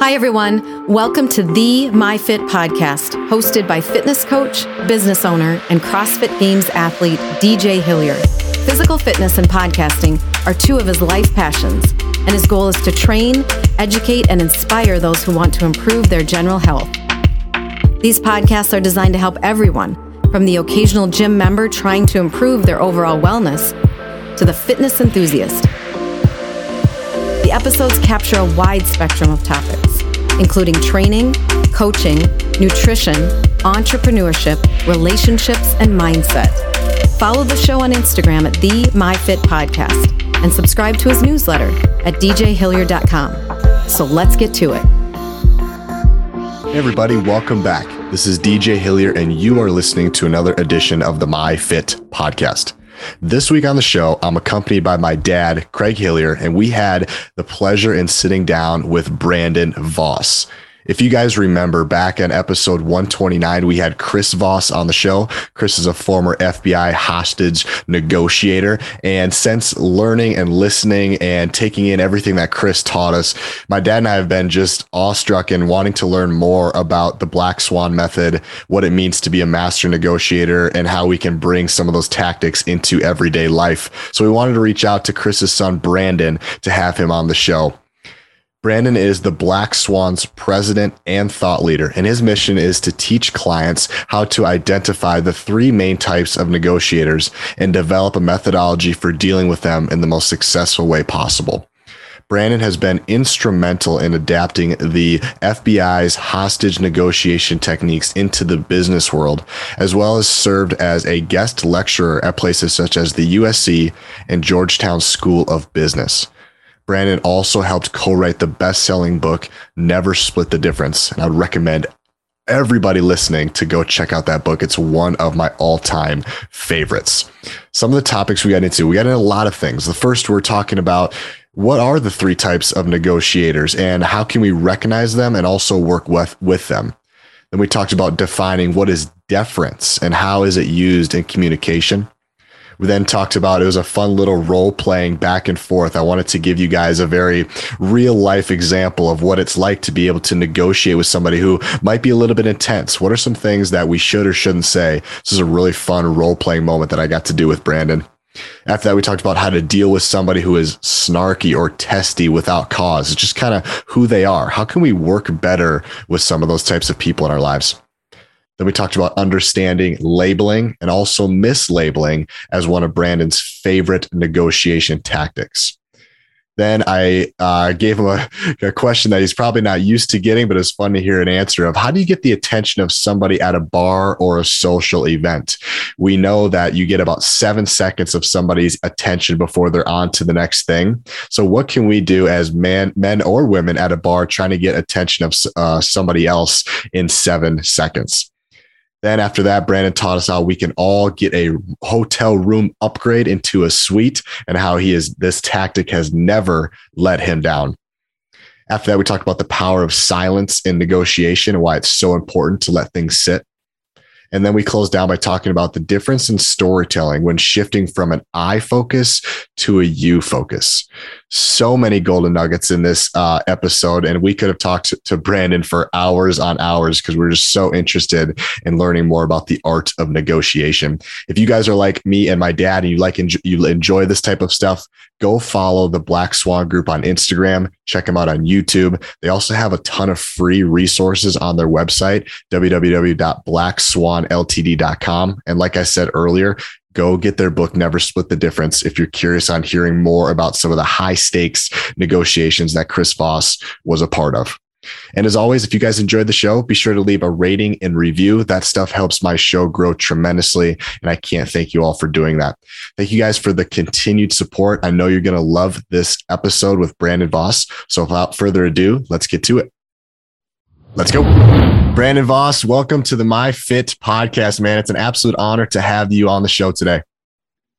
Hi, everyone. Welcome to the MyFit podcast, hosted by fitness coach, business owner, and CrossFit Games athlete DJ Hillier. Physical fitness and podcasting are two of his life passions, and his goal is to train, educate, and inspire those who want to improve their general health. These podcasts are designed to help everyone, from the occasional gym member trying to improve their overall wellness to the fitness enthusiast. The episodes capture a wide spectrum of topics, including training, coaching, nutrition, entrepreneurship, relationships, and mindset. Follow the show on Instagram at the MyFit Podcast and subscribe to his newsletter at djhillier.com. So let's get to it. Hey everybody, welcome back. This is DJ Hillier, and you are listening to another edition of the MyFit Podcast. This week on the show, I'm accompanied by my dad, Craig Hillier, and we had the pleasure in sitting down with Brandon Voss. If you guys remember back in episode 129, we had Chris Voss on the show. Chris is a former FBI hostage negotiator. And since learning and listening and taking in everything that Chris taught us, my dad and I have been just awestruck and wanting to learn more about the Black Swan method, what it means to be a master negotiator, and how we can bring some of those tactics into everyday life. So we wanted to reach out to Chris's son, Brandon, to have him on the show. Brandon is the Black Swans president and thought leader, and his mission is to teach clients how to identify the three main types of negotiators and develop a methodology for dealing with them in the most successful way possible. Brandon has been instrumental in adapting the FBI's hostage negotiation techniques into the business world, as well as served as a guest lecturer at places such as the USC and Georgetown School of Business. Brandon also helped co-write the best-selling book Never Split the Difference, and I'd recommend everybody listening to go check out that book. It's one of my all-time favorites. Some of the topics we got into, we got into a lot of things. The first we're talking about what are the three types of negotiators and how can we recognize them and also work with with them. Then we talked about defining what is deference and how is it used in communication. We then talked about it was a fun little role playing back and forth. I wanted to give you guys a very real life example of what it's like to be able to negotiate with somebody who might be a little bit intense. What are some things that we should or shouldn't say? This is a really fun role playing moment that I got to do with Brandon. After that, we talked about how to deal with somebody who is snarky or testy without cause. It's just kind of who they are. How can we work better with some of those types of people in our lives? Then we talked about understanding labeling and also mislabeling as one of Brandon's favorite negotiation tactics. Then I uh, gave him a, a, question that he's probably not used to getting, but it's fun to hear an answer of how do you get the attention of somebody at a bar or a social event? We know that you get about seven seconds of somebody's attention before they're on to the next thing. So, what can we do as man, men or women at a bar trying to get attention of uh, somebody else in seven seconds? Then after that, Brandon taught us how we can all get a hotel room upgrade into a suite and how he is this tactic has never let him down. After that, we talked about the power of silence in negotiation and why it's so important to let things sit. And then we close down by talking about the difference in storytelling when shifting from an I focus to a you focus. So many golden nuggets in this uh, episode. And we could have talked to, Brandon for hours on hours because we're just so interested in learning more about the art of negotiation. If you guys are like me and my dad and you like, you enjoy this type of stuff, go follow the Black Swan Group on Instagram. Check them out on YouTube. They also have a ton of free resources on their website, www.blackswanltd.com. And like I said earlier, go get their book, Never Split the Difference, if you're curious on hearing more about some of the high stakes negotiations that Chris Voss was a part of. And as always, if you guys enjoyed the show, be sure to leave a rating and review. That stuff helps my show grow tremendously. And I can't thank you all for doing that. Thank you guys for the continued support. I know you're going to love this episode with Brandon Voss. So without further ado, let's get to it. Let's go. Brandon Voss, welcome to the My Fit podcast, man. It's an absolute honor to have you on the show today.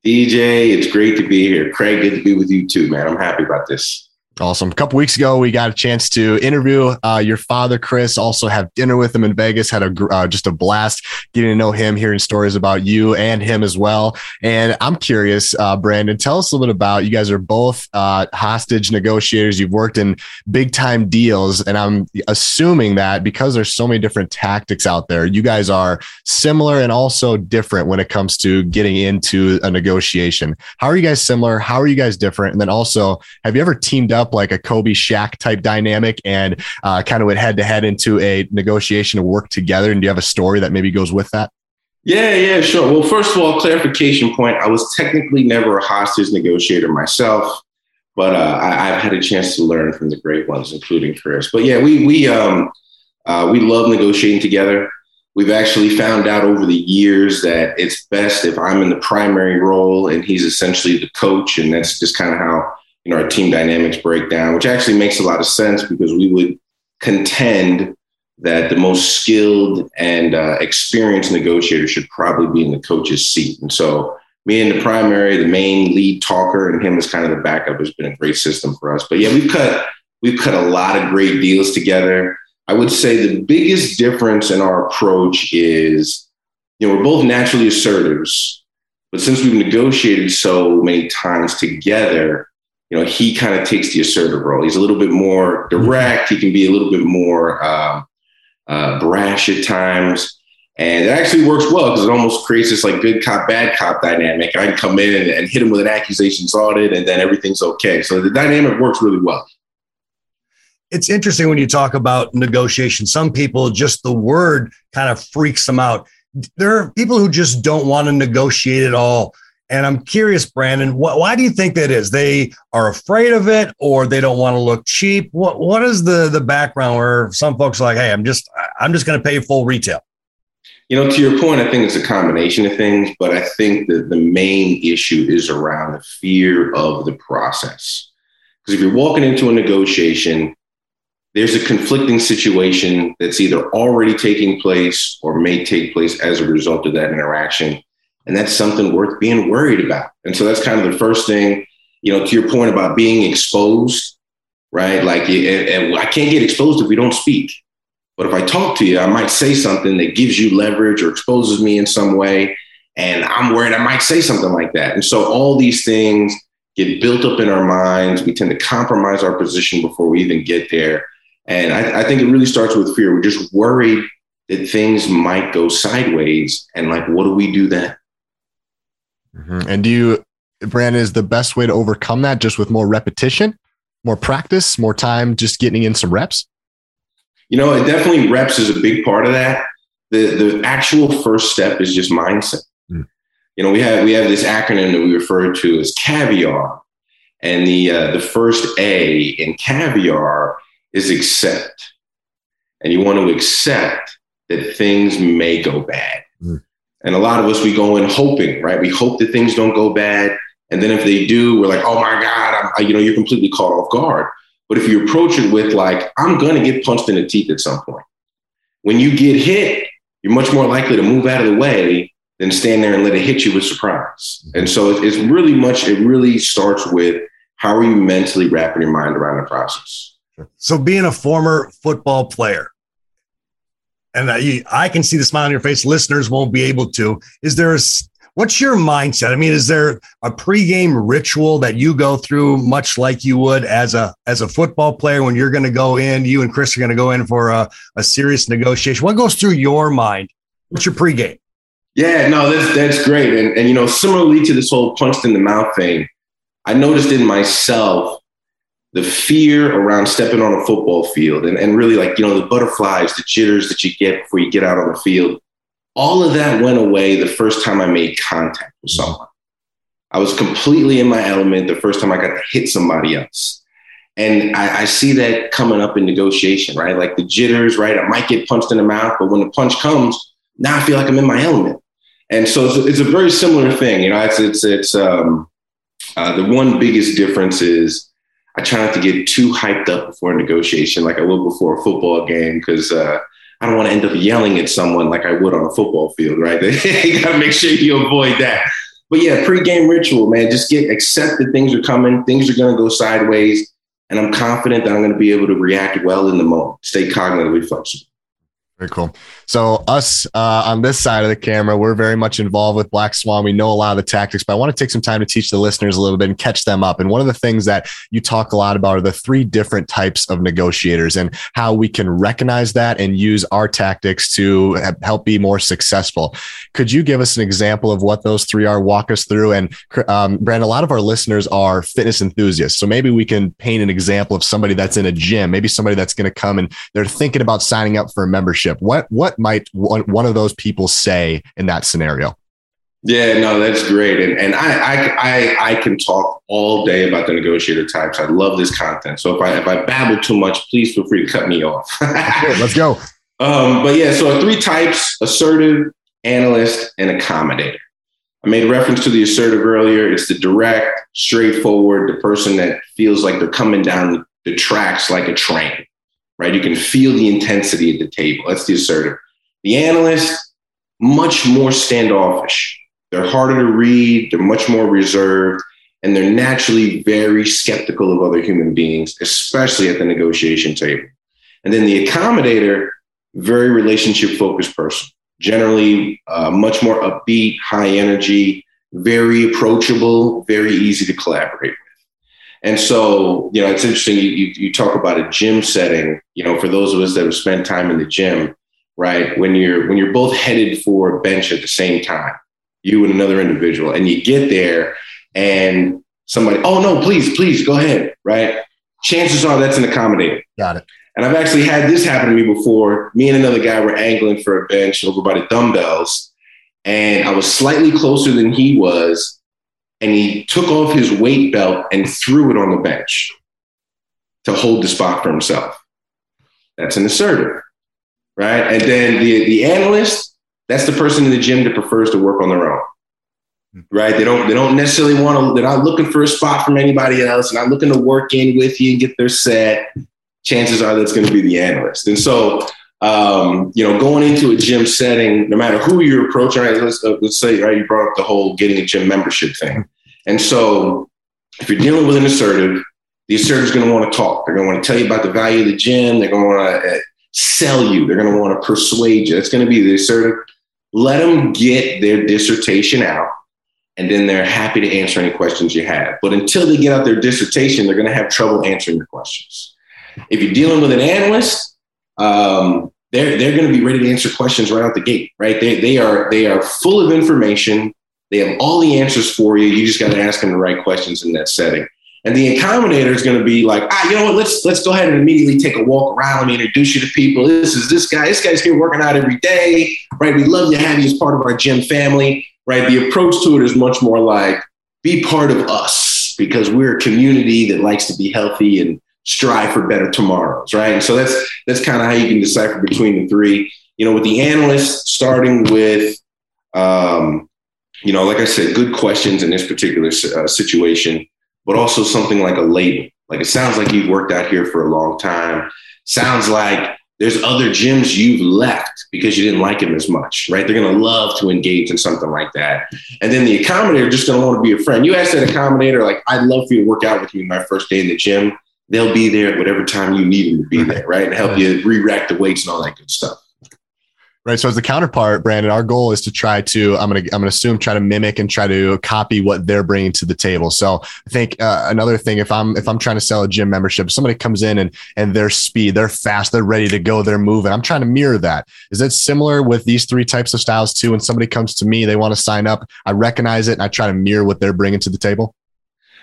DJ, it's great to be here. Craig, good to be with you too, man. I'm happy about this. Awesome. A couple weeks ago, we got a chance to interview uh, your father, Chris. Also, have dinner with him in Vegas. Had a uh, just a blast getting to know him, hearing stories about you and him as well. And I'm curious, uh, Brandon, tell us a little bit about. You guys are both uh, hostage negotiators. You've worked in big time deals, and I'm assuming that because there's so many different tactics out there, you guys are similar and also different when it comes to getting into a negotiation. How are you guys similar? How are you guys different? And then also, have you ever teamed up? Like a Kobe Shaq type dynamic and uh, kind of went head to head into a negotiation to work together? And do you have a story that maybe goes with that? Yeah, yeah, sure. Well, first of all, clarification point. I was technically never a hostage negotiator myself, but uh, I, have had a chance to learn from the great ones, including Chris. But yeah, we we um, uh, we love negotiating together. We've actually found out over the years that it's best if I'm in the primary role and he's essentially the coach, and that's just kind of how you know, our team dynamics break down, which actually makes a lot of sense because we would contend that the most skilled and uh, experienced negotiator should probably be in the coach's seat. And so, me in the primary, the main lead talker, and him as kind of the backup has been a great system for us. But yeah, we've cut we've cut a lot of great deals together. I would say the biggest difference in our approach is, you know, we're both naturally assertives, but since we've negotiated so many times together, you know, he kind of takes the assertive role. He's a little bit more direct. He can be a little bit more um, uh, brash at times. And it actually works well because it almost creates this like good cop, bad cop dynamic. I can come in and, and hit him with an accusations audit and then everything's okay. So the dynamic works really well. It's interesting when you talk about negotiation. Some people, just the word kind of freaks them out. There are people who just don't want to negotiate at all. And I'm curious, Brandon, wh- why do you think that is? They are afraid of it, or they don't want to look cheap. What What is the the background where some folks are like, hey, I'm just I'm just going to pay full retail? You know, to your point, I think it's a combination of things, but I think that the main issue is around the fear of the process. Because if you're walking into a negotiation, there's a conflicting situation that's either already taking place or may take place as a result of that interaction and that's something worth being worried about. And so that's kind of the first thing, you know, to your point about being exposed, right? Like, and I can't get exposed if we don't speak. But if I talk to you, I might say something that gives you leverage or exposes me in some way. And I'm worried I might say something like that. And so all these things get built up in our minds. We tend to compromise our position before we even get there. And I, I think it really starts with fear. We're just worried that things might go sideways. And like, what do we do then? Mm-hmm. And do you, Brandon, is the best way to overcome that just with more repetition, more practice, more time, just getting in some reps? You know, it definitely reps is a big part of that. The the actual first step is just mindset. Mm. You know, we have we have this acronym that we refer to as caviar, and the uh, the first A in caviar is accept, and you want to accept that things may go bad. And a lot of us, we go in hoping, right? We hope that things don't go bad. And then if they do, we're like, oh my God, I, you know, you're completely caught off guard. But if you approach it with like, I'm going to get punched in the teeth at some point. When you get hit, you're much more likely to move out of the way than stand there and let it hit you with surprise. And so it's really much, it really starts with how are you mentally wrapping your mind around the process? So being a former football player, and I, I can see the smile on your face. Listeners won't be able to. Is there a, what's your mindset? I mean, is there a pregame ritual that you go through, much like you would as a as a football player when you're going to go in? You and Chris are going to go in for a, a serious negotiation. What goes through your mind? What's your pregame? Yeah, no, that's that's great. And and you know, similarly to this whole punched in the mouth thing, I noticed in myself the fear around stepping on a football field and, and really like, you know, the butterflies, the jitters that you get before you get out on the field, all of that went away the first time I made contact with someone. I was completely in my element the first time I got to hit somebody else. And I, I, see that coming up in negotiation, right? Like the jitters, right? I might get punched in the mouth, but when the punch comes, now I feel like I'm in my element. And so it's, it's a very similar thing. You know, it's, it's, it's um, uh, the one biggest difference is I try not to get too hyped up before a negotiation like I would before a football game because uh, I don't want to end up yelling at someone like I would on a football field, right? you got to make sure you avoid that. But yeah, pre-game ritual, man. Just get accept that things are coming, things are going to go sideways, and I'm confident that I'm going to be able to react well in the moment, stay cognitively flexible. Very cool. So us uh, on this side of the camera, we're very much involved with Black Swan. We know a lot of the tactics, but I want to take some time to teach the listeners a little bit and catch them up. And one of the things that you talk a lot about are the three different types of negotiators and how we can recognize that and use our tactics to help be more successful. Could you give us an example of what those three are? Walk us through. And um, Brand, a lot of our listeners are fitness enthusiasts, so maybe we can paint an example of somebody that's in a gym, maybe somebody that's going to come and they're thinking about signing up for a membership what what might one, one of those people say in that scenario? Yeah, no, that's great, and and I, I I I can talk all day about the negotiator types. I love this content. So if I if I babble too much, please feel free to cut me off. Let's go. Um, but yeah, so three types: assertive, analyst, and accommodator. I made reference to the assertive earlier. It's the direct, straightforward, the person that feels like they're coming down the tracks like a train right? You can feel the intensity at the table. That's the assertive. The analyst, much more standoffish. They're harder to read, they're much more reserved, and they're naturally very skeptical of other human beings, especially at the negotiation table. And then the accommodator, very relationship focused person, generally uh, much more upbeat, high energy, very approachable, very easy to collaborate with. and so, you know, it's interesting. You, you, you, talk about a gym setting. You know, for those of us that have spent time in the gym, right? When you're when you're both headed for a bench at the same time, you and another individual, and you get there, and somebody, oh no, please, please go ahead, right? Chances are that's an accommodator. Got it. And I've actually had this happen to me before. Me and another guy were angling for a bench over by the dumbbells, and I was slightly closer than he was and he took off his weight belt and threw it on the bench to hold the spot for himself. That's an assertive, right? And then the, the analyst, that's the person in the gym that prefers to work on their own. Right. They don't they don't necessarily want to, they're not looking for a spot from anybody else, not looking to work in with you and get their set. Chances are that's going to be the analyst. And so um, you know, going into a gym setting, no matter who you're approaching, right, let's, uh, let's say, right, you brought up the whole getting a gym membership thing. And so if you're dealing with an assertive, the assertive is going to want to talk. They're going to want to tell you about the value of the gym. They're going to want to uh, sell you. They're going to want to persuade you. It's going to be the assertive. Let them get their dissertation out, and then they're happy to answer any questions you have. But until they get out their dissertation, they're going to have trouble answering your questions. If you're dealing with an analyst, um, they're they're going to be ready to answer questions right out the gate. Right? They they are they are full of information. They have all the answers for you. You just got to ask them the right questions in that setting. And the accommodator is going to be like, ah, you know what? Let's let's go ahead and immediately take a walk around. Let me introduce you to people. This is this guy. This guy's here working out every day, right? We love to have you as part of our gym family, right? The approach to it is much more like, be part of us because we're a community that likes to be healthy and strive for better tomorrows, right? And so that's that's kind of how you can decipher between the three. You know, with the analyst starting with, um, you know, like I said, good questions in this particular uh, situation, but also something like a label. Like it sounds like you've worked out here for a long time. Sounds like there's other gyms you've left because you didn't like them as much, right? They're going to love to engage in something like that. And then the accommodator just going to want to be a friend. You ask that accommodator, like, I'd love for you to work out with me my first day in the gym they'll be there at whatever time you need them to be there, right? And help you re-rack the weights and all that good stuff. Right. So as the counterpart, Brandon, our goal is to try to, I'm going to, I'm going to assume try to mimic and try to copy what they're bringing to the table. So I think uh, another thing, if I'm, if I'm trying to sell a gym membership, somebody comes in and, and their speed, they're fast, they're ready to go, they're moving. I'm trying to mirror that. Is it similar with these three types of styles too? When somebody comes to me, they want to sign up, I recognize it and I try to mirror what they're bringing to the table.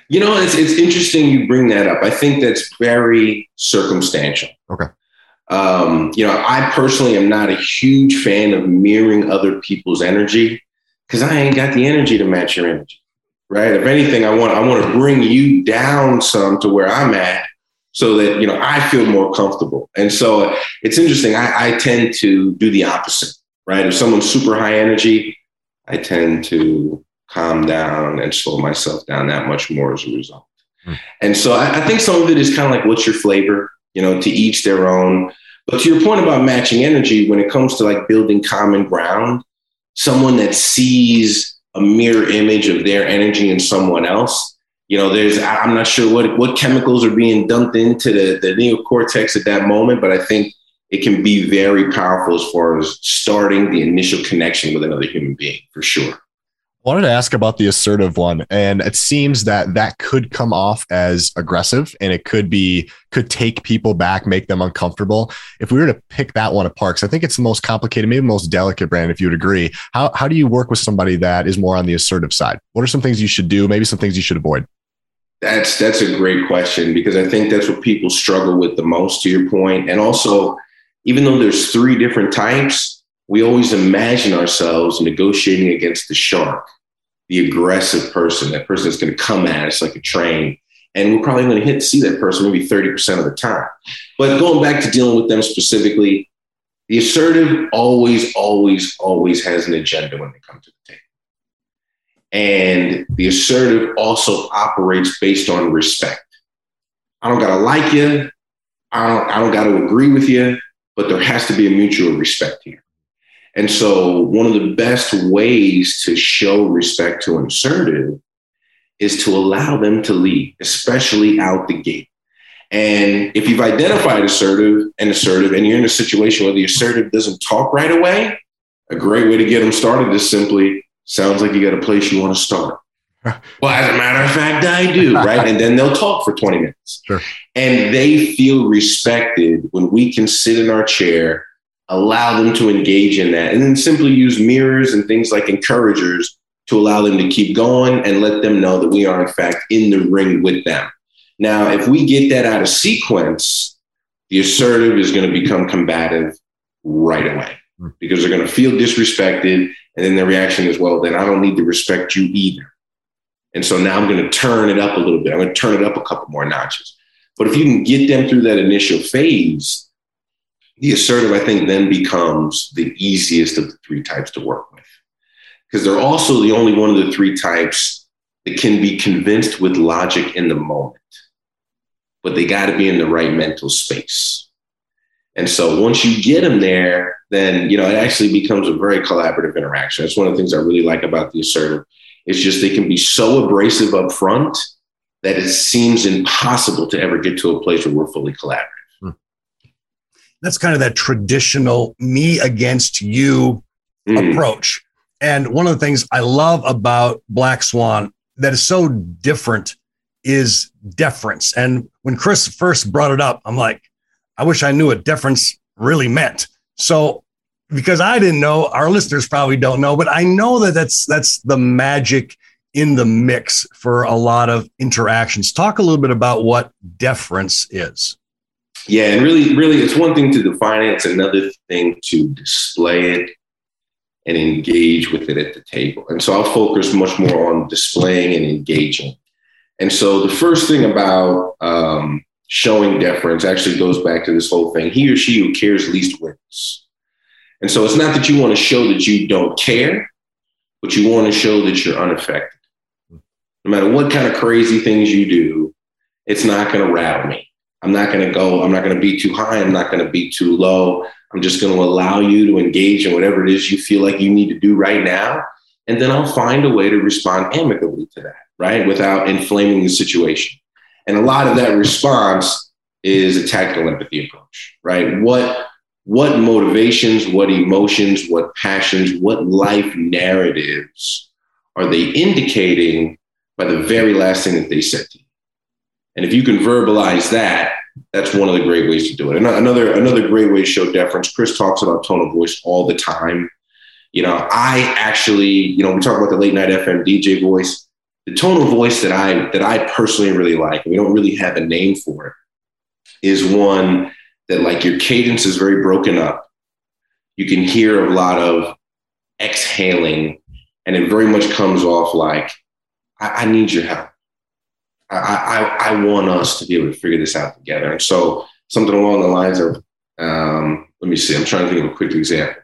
You know, it's, it's interesting you bring that up. I think that's very circumstantial. Okay. Um, you know, I personally am not a huge fan of mirroring other people's energy because I ain't got the energy to match your energy. Right. If anything, I want I want to bring you down some to where I'm at so that you know I feel more comfortable. And so it's interesting. I, I tend to do the opposite. Right. If someone's super high energy, I tend to calm down and slow myself down that much more as a result. Hmm. And so I, I think some of it is kind of like, what's your flavor? You know, to each their own. But to your point about matching energy, when it comes to like building common ground, someone that sees a mirror image of their energy in someone else, you know, there's I'm not sure what what chemicals are being dumped into the, the neocortex at that moment, but I think it can be very powerful as far as starting the initial connection with another human being for sure wanted to ask about the assertive one and it seems that that could come off as aggressive and it could be could take people back make them uncomfortable. If we were to pick that one apart because i think it's the most complicated maybe the most delicate brand if you would agree. How, how do you work with somebody that is more on the assertive side? What are some things you should do? Maybe some things you should avoid. That's that's a great question because i think that's what people struggle with the most to your point. And also even though there's three different types we always imagine ourselves negotiating against the shark the aggressive person, that person that's going to come at us like a train. And we're probably going to hit see that person maybe 30% of the time. But going back to dealing with them specifically, the assertive always, always, always has an agenda when they come to the table. And the assertive also operates based on respect. I don't gotta like you. I don't, I don't gotta agree with you, but there has to be a mutual respect here. And so, one of the best ways to show respect to an assertive is to allow them to lead, especially out the gate. And if you've identified assertive and assertive, and you're in a situation where the assertive doesn't talk right away, a great way to get them started is simply sounds like you got a place you want to start. well, as a matter of fact, I do, right? and then they'll talk for 20 minutes. Sure. And they feel respected when we can sit in our chair allow them to engage in that, and then simply use mirrors and things like encouragers to allow them to keep going and let them know that we are, in fact, in the ring with them. Now, if we get that out of sequence, the assertive is going to become combative right away hmm. because they're going to feel disrespected. And then their reaction is, well, then I don't need to respect you either. And so now I'm going to turn it up a little bit. I'm going to turn it up a couple more notches. But if you can get them through that initial phase, the assertive, I think, then becomes the easiest of the three types to work with. Because they're also the only one of the three types that can be convinced with logic in the moment, but they got to be in the right mental space. And so once you get them there, then you know it actually becomes a very collaborative interaction. That's one of the things I really like about the assertive. It's just they can be so abrasive up front that it seems impossible to ever get to a place where we're fully collaborative that's kind of that traditional me against you mm. approach. And one of the things I love about Black Swan that is so different is deference. And when Chris first brought it up, I'm like, I wish I knew what deference really meant. So because I didn't know, our listeners probably don't know, but I know that that's that's the magic in the mix for a lot of interactions. Talk a little bit about what deference is. Yeah, and really, really, it's one thing to define it; it's another thing to display it and engage with it at the table. And so I'll focus much more on displaying and engaging. And so the first thing about um, showing deference actually goes back to this whole thing: he or she who cares least wins. And so it's not that you want to show that you don't care, but you want to show that you're unaffected. No matter what kind of crazy things you do, it's not going to rattle me. I'm not going to go, I'm not going to be too high. I'm not going to be too low. I'm just going to allow you to engage in whatever it is you feel like you need to do right now. And then I'll find a way to respond amicably to that, right? Without inflaming the situation. And a lot of that response is a tactical empathy approach, right? What what motivations, what emotions, what passions, what life narratives are they indicating by the very last thing that they said to you? And if you can verbalize that, that's one of the great ways to do it. And Another another great way to show deference. Chris talks about tone of voice all the time. You know, I actually, you know, we talk about the late night FM DJ voice. The tone of voice that I that I personally really like, we don't really have a name for it, is one that like your cadence is very broken up. You can hear a lot of exhaling, and it very much comes off like, I, I need your help. I, I, I want us to be able to figure this out together. And so something along the lines of, um, let me see, I'm trying to think of a quick example.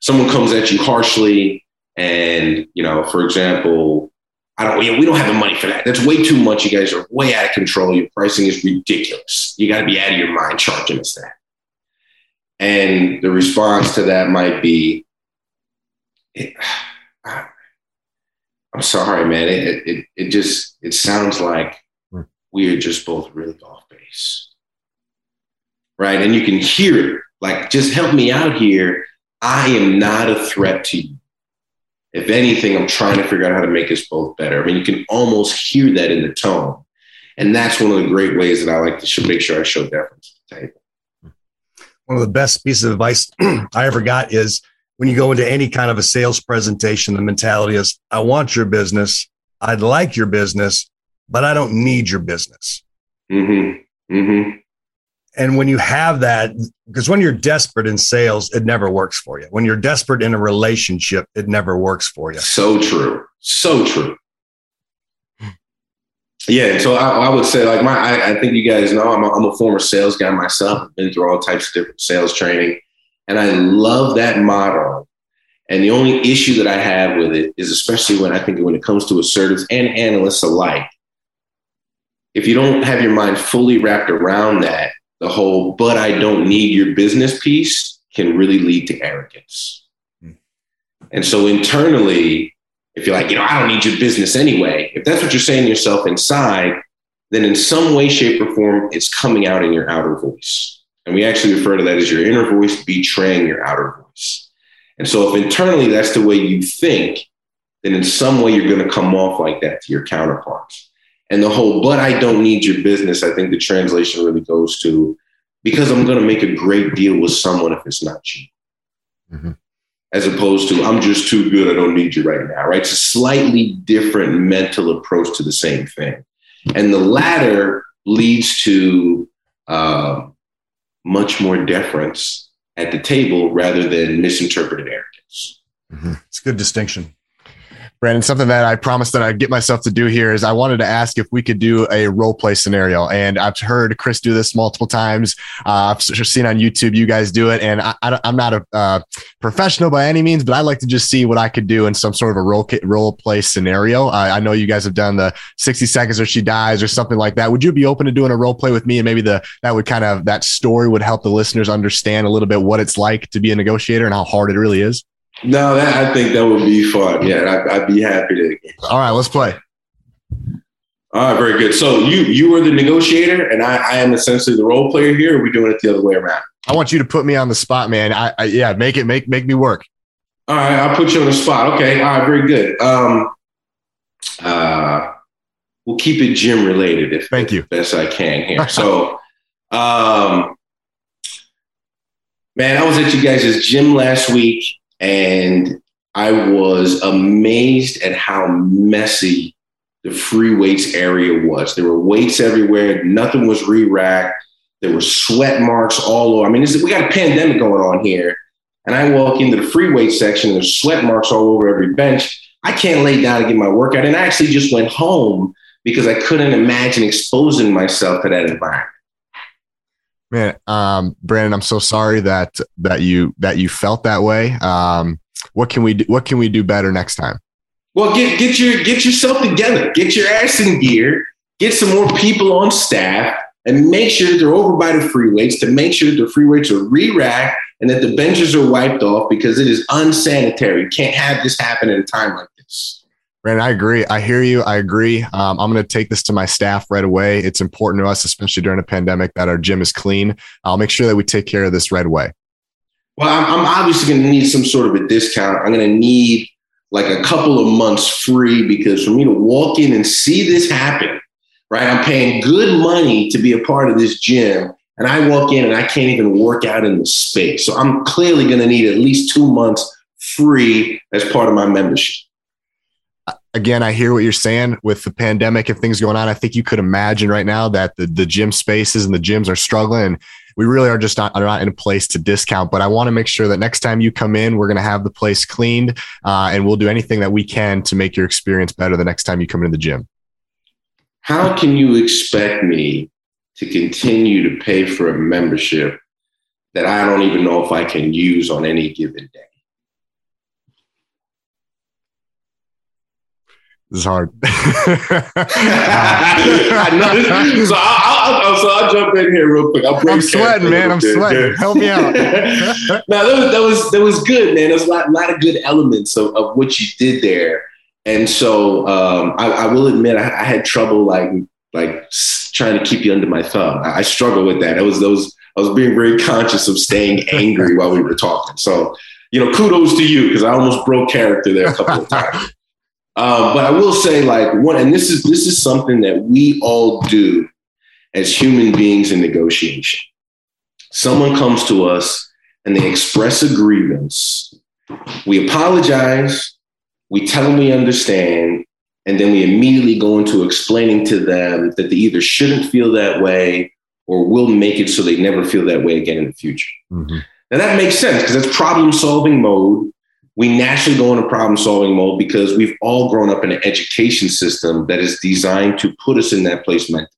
Someone comes at you harshly, and you know, for example, I don't, you know, we don't have the money for that. That's way too much. You guys are way out of control. Your pricing is ridiculous. You got to be out of your mind charging us that. And the response to that might be, I'm sorry, man. It, it, it just, it sounds like Hmm. we are just both really off base. Right. And you can hear it like, just help me out here. I am not a threat to you. If anything, I'm trying to figure out how to make us both better. I mean, you can almost hear that in the tone. And that's one of the great ways that I like to make sure I show deference to the table. One of the best pieces of advice I ever got is when you go into any kind of a sales presentation, the mentality is, I want your business. I'd like your business, but I don't need your business. Mm-hmm. Mm-hmm. And when you have that, because when you're desperate in sales, it never works for you. When you're desperate in a relationship, it never works for you. So true. So true. Yeah, so I, I would say, like my, I, I think you guys know, I'm a, I'm a former sales guy myself. I've been through all types of different sales training, and I love that model. And the only issue that I have with it is, especially when I think when it comes to assertives and analysts alike, if you don't have your mind fully wrapped around that, the whole "but I don't need your business" piece can really lead to arrogance. Hmm. And so internally, if you're like, you know, I don't need your business anyway, if that's what you're saying to yourself inside, then in some way, shape, or form, it's coming out in your outer voice. And we actually refer to that as your inner voice betraying your outer voice. And so if internally that's the way you think, then in some way you're going to come off like that to your counterparts. And the whole, but I don't need your business, I think the translation really goes to because I'm going to make a great deal with someone if it's not you. Mhm. As opposed to, I'm just too good, I don't need you right now, right? It's a slightly different mental approach to the same thing. And the latter leads to uh, much more deference at the table rather than misinterpreted arrogance. Mm-hmm. It's a good distinction. Brandon, something that I promised that I'd get myself to do here is I wanted to ask if we could do a role play scenario. And I've heard Chris do this multiple times. Uh, I've seen on YouTube you guys do it. And I, am not a uh, professional by any means, but I'd like to just see what I could do in some sort of a role, role play scenario. I, I know you guys have done the 60 seconds or she dies or something like that. Would you be open to doing a role play with me? And maybe the that would kind of that story would help the listeners understand a little bit what it's like to be a negotiator and how hard it really is. No, that, I think that would be fun. Yeah, I'd, I'd be happy to. All right, let's play. All right, very good. So you you were the negotiator, and I, I am essentially the role player here. Or are we doing it the other way around? I want you to put me on the spot, man. I, I yeah, make it make make me work. All right, I'll put you on the spot. Okay, all right, very good. Um, uh, we'll keep it gym related if Thank you. best I can here. So, um, man, I was at you guys' gym last week, and I was amazed at how messy the free weights area was. There were weights everywhere. Nothing was re-racked. There were sweat marks all over. I mean, we got a pandemic going on here. And I walk into the free weight section, and there's sweat marks all over every bench. I can't lay down to get my workout. And I actually just went home because I couldn't imagine exposing myself to that environment. Man, um, Brandon, I'm so sorry that that you that you felt that way. Um, what can we do? What can we do better next time? Well, get get your get yourself together, get your ass in gear, get some more people on staff, and make sure that they're over by the free weights to make sure that the free weights are re-racked and that the benches are wiped off because it is unsanitary. You can't have this happen at a time like this. Brandon, I agree. I hear you. I agree. Um, I'm going to take this to my staff right away. It's important to us, especially during a pandemic, that our gym is clean. I'll make sure that we take care of this right away. Well, I'm, I'm obviously going to need some sort of a discount. I'm going to need like a couple of months free because for me to walk in and see this happen, right? I'm paying good money to be a part of this gym. And I walk in and I can't even work out in the space. So I'm clearly going to need at least two months free as part of my membership. Again, I hear what you're saying with the pandemic and things going on. I think you could imagine right now that the, the gym spaces and the gyms are struggling. We really are just not, are not in a place to discount. But I want to make sure that next time you come in, we're going to have the place cleaned uh, and we'll do anything that we can to make your experience better the next time you come into the gym. How can you expect me to continue to pay for a membership that I don't even know if I can use on any given day? This is hard. I. So I'll, I'll, so I'll jump in here real quick. Break I'm sweating, man. I'm bit. sweating. Help me out. no, that was, that was that was good, man. There's a lot, lot of good elements of, of what you did there. And so um, I, I, will admit I, I, had trouble like like trying to keep you under my thumb. I, I struggled with that. It was those I was being very conscious of staying angry while we were talking. So you know, kudos to you because I almost broke character there a couple of times. Um, but I will say, like one, and this is this is something that we all do as human beings in negotiation. Someone comes to us and they express a grievance. We apologize, we tell them we understand, and then we immediately go into explaining to them that they either shouldn't feel that way or will make it so they never feel that way again in the future. Mm-hmm. Now that makes sense because it's problem solving mode. We naturally go into problem solving mode because we've all grown up in an education system that is designed to put us in that place mentally.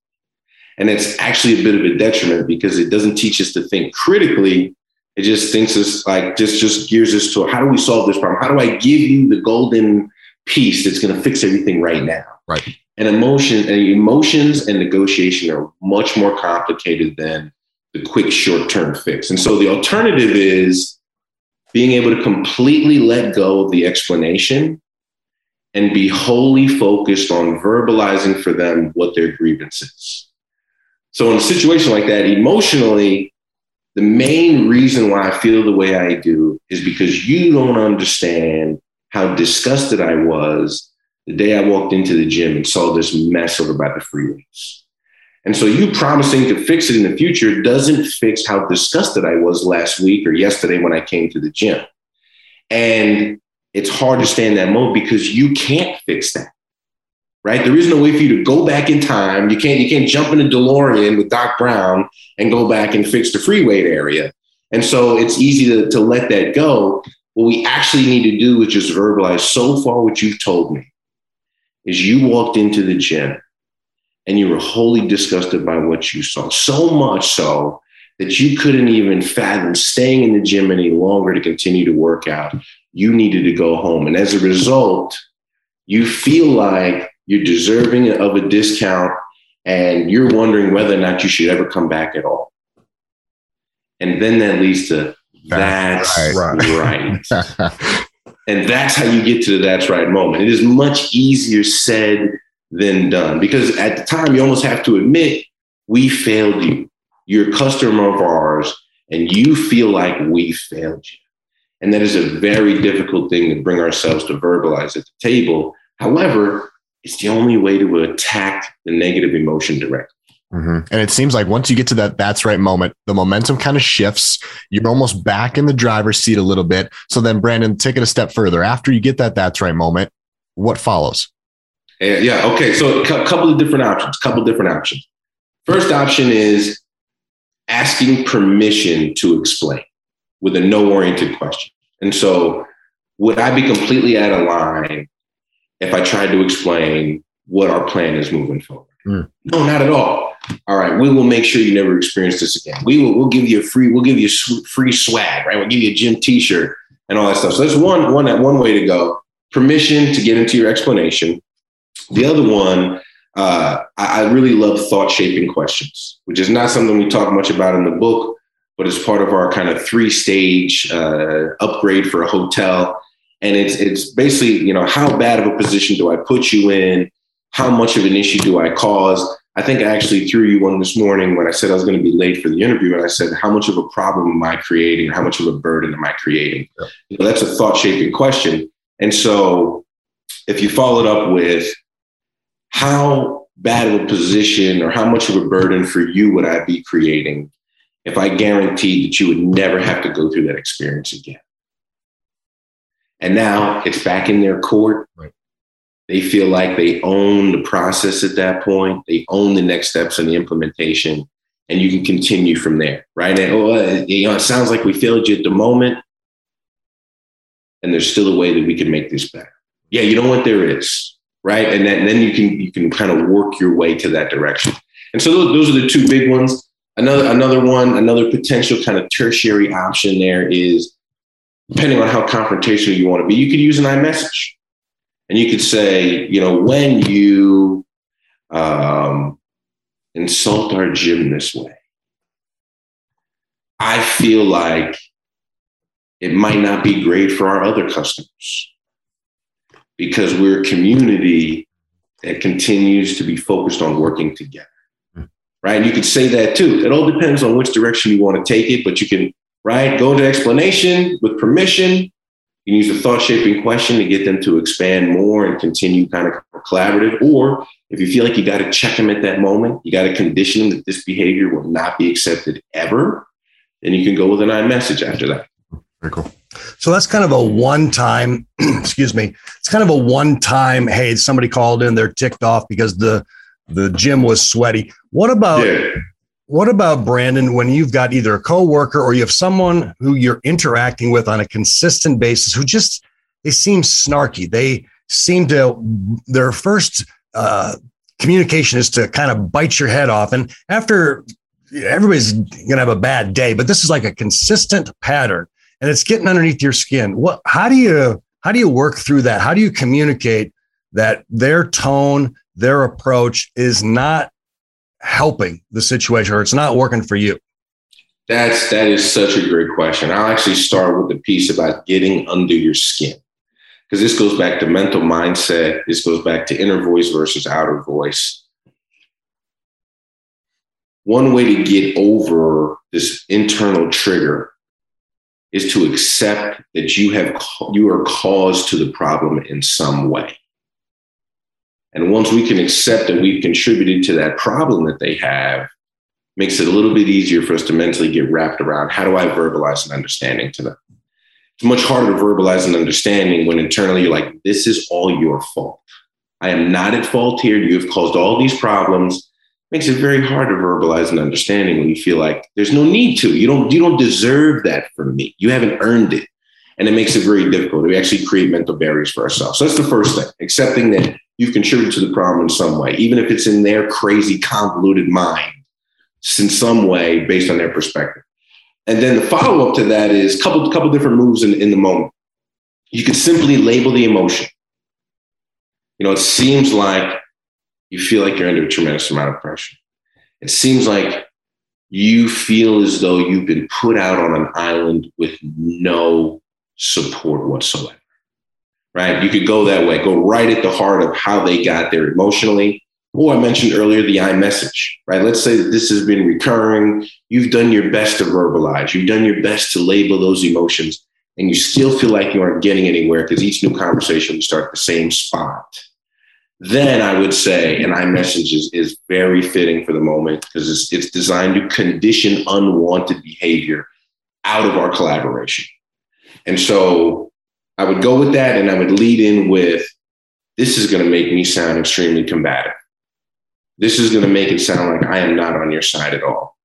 And it's actually a bit of a detriment because it doesn't teach us to think critically. It just thinks us like just just gears us to how do we solve this problem? How do I give you the golden piece that's going to fix everything right now? Right. And emotion and emotions and negotiation are much more complicated than the quick short-term fix. And so the alternative is being able to completely let go of the explanation and be wholly focused on verbalizing for them what their grievance is. So in a situation like that, emotionally, the main reason why I feel the way I do is because you don't understand how disgusted I was the day I walked into the gym and saw this mess over by the free weights. And so you promising to fix it in the future doesn't fix how disgusted I was last week or yesterday when I came to the gym. And it's hard to stay in that mode because you can't fix that right? There is no way for you to go back in time. You can't you can't jump in a DeLorean with Doc Brown and go back and fix the free weight area. And so it's easy to, to let that go. What we actually need to do is just verbalize so far what you've told me is you walked into the gym and you were wholly disgusted by what you saw, so much so that you couldn't even fathom staying in the gym any longer to continue to work out. You needed to go home. And as a result, you feel like you're deserving of a discount, and you're wondering whether or not you should ever come back at all. And then that leads to that's, right. right. and that's how you get to the that's right moment. It is much easier said than done because at the time you almost have to admit we failed you. You're a customer of ours and you feel like we failed you. And that is a very difficult thing to bring ourselves to verbalize at the table. However, it's the only way to attack the negative emotion directly. Mm-hmm. And it seems like once you get to that that's right moment, the momentum kind of shifts. You're almost back in the driver's seat a little bit. So then, Brandon, take it a step further. After you get that that's right moment, what follows? Yeah. yeah okay. So a couple of different options. Couple different options. First option is asking permission to explain with a no-oriented question. And so, would I be completely out of line if I tried to explain what our plan is moving forward. Mm. No, not at all. All right, we will make sure you never experience this again. We will we'll give you a free we'll give you free swag, right? We'll give you a gym T-shirt and all that stuff. So that's one one one way to go. Permission to get into your explanation. The other one, uh, I, I really love thought shaping questions, which is not something we talk much about in the book, but it's part of our kind of three stage uh, upgrade for a hotel and it's it's basically you know how bad of a position do I put you in? How much of an issue do I cause? I think I actually threw you one this morning when I said I was going to be late for the interview, and I said, "How much of a problem am I creating? How much of a burden am I creating?" Yeah. You know, that's a thought shaping question, and so if you follow it up with how bad of a position or how much of a burden for you would I be creating if I guaranteed that you would never have to go through that experience again? And now it's back in their court. Right. They feel like they own the process at that point. They own the next steps in the implementation, and you can continue from there, right? And oh, uh, you know, it sounds like we failed you at the moment, and there's still a way that we can make this better. Yeah, you know what? There is, right? And then, and then you can you can kind of work your way to that direction. And so those, those are the two big ones. Another another one, another potential kind of tertiary option there is depending on how confrontational you want to be, you could use an I message. And you could say, you know, when you um, insult our gym this way, I feel like it might not be great for our other customers. Because we're a community that continues to be focused on working together. Hmm. Right. And you could say that too. It all depends on which direction you want to take it, but you can, right, go to explanation with permission. You can use the thought shaping question to get them to expand more and continue kind of collaborative. Or if you feel like you got to check them at that moment, you got to condition them that this behavior will not be accepted ever, then you can go with an I message after that. Very cool. So that's kind of a one time, excuse me, it's kind of a one time, hey, somebody called in, they're ticked off because the the gym was sweaty. What about yeah. what about Brandon when you've got either a coworker or you have someone who you're interacting with on a consistent basis who just they seem snarky. They seem to their first uh, communication is to kind of bite your head off. And after everybody's going to have a bad day, but this is like a consistent pattern and it's getting underneath your skin. What, how do you, how do you work through that? How do you communicate that their tone, their approach is not helping the situation or it's not working for you? That's, that is such a great question. I'll actually start with the piece about getting under your skin because this goes back to mental mindset. This goes back to inner voice versus outer voice. One way to get over this internal trigger is to accept that you have you are caused to the problem in some way. And once we can accept that we've contributed to that problem that they have, makes it a little bit easier for us to mentally get wrapped around how do I verbalize an understanding to them? It's much harder to verbalize an understanding when internally you're like, this is all your fault. I am not at fault here. You have caused all these problems makes it very hard to verbalize an understanding when you feel like there's no need to. You don't you don't deserve that from me. You haven't earned it. And it makes it very difficult. We actually create mental barriers for ourselves. So that's the first thing, accepting that you've contributed to the problem in some way, even if it's in their crazy, convoluted mind, in some way based on their perspective. And then the follow-up to that is a couple, couple different moves in, in the moment. You can simply label the emotion. You know, it seems like you feel like you're under a tremendous amount of pressure. It seems like you feel as though you've been put out on an island with no support whatsoever. Right? You could go that way, go right at the heart of how they got there emotionally. Or I mentioned earlier the I message, right? Let's say that this has been recurring. You've done your best to verbalize, you've done your best to label those emotions, and you still feel like you aren't getting anywhere because each new conversation you start at the same spot then I would say an I message is, is very fitting for the moment because it's, it's designed to condition unwanted behavior out of our collaboration. And so I would go with that and I would lead in with this is going to make me sound extremely combative. This is going to make it sound like I am not on your side at all.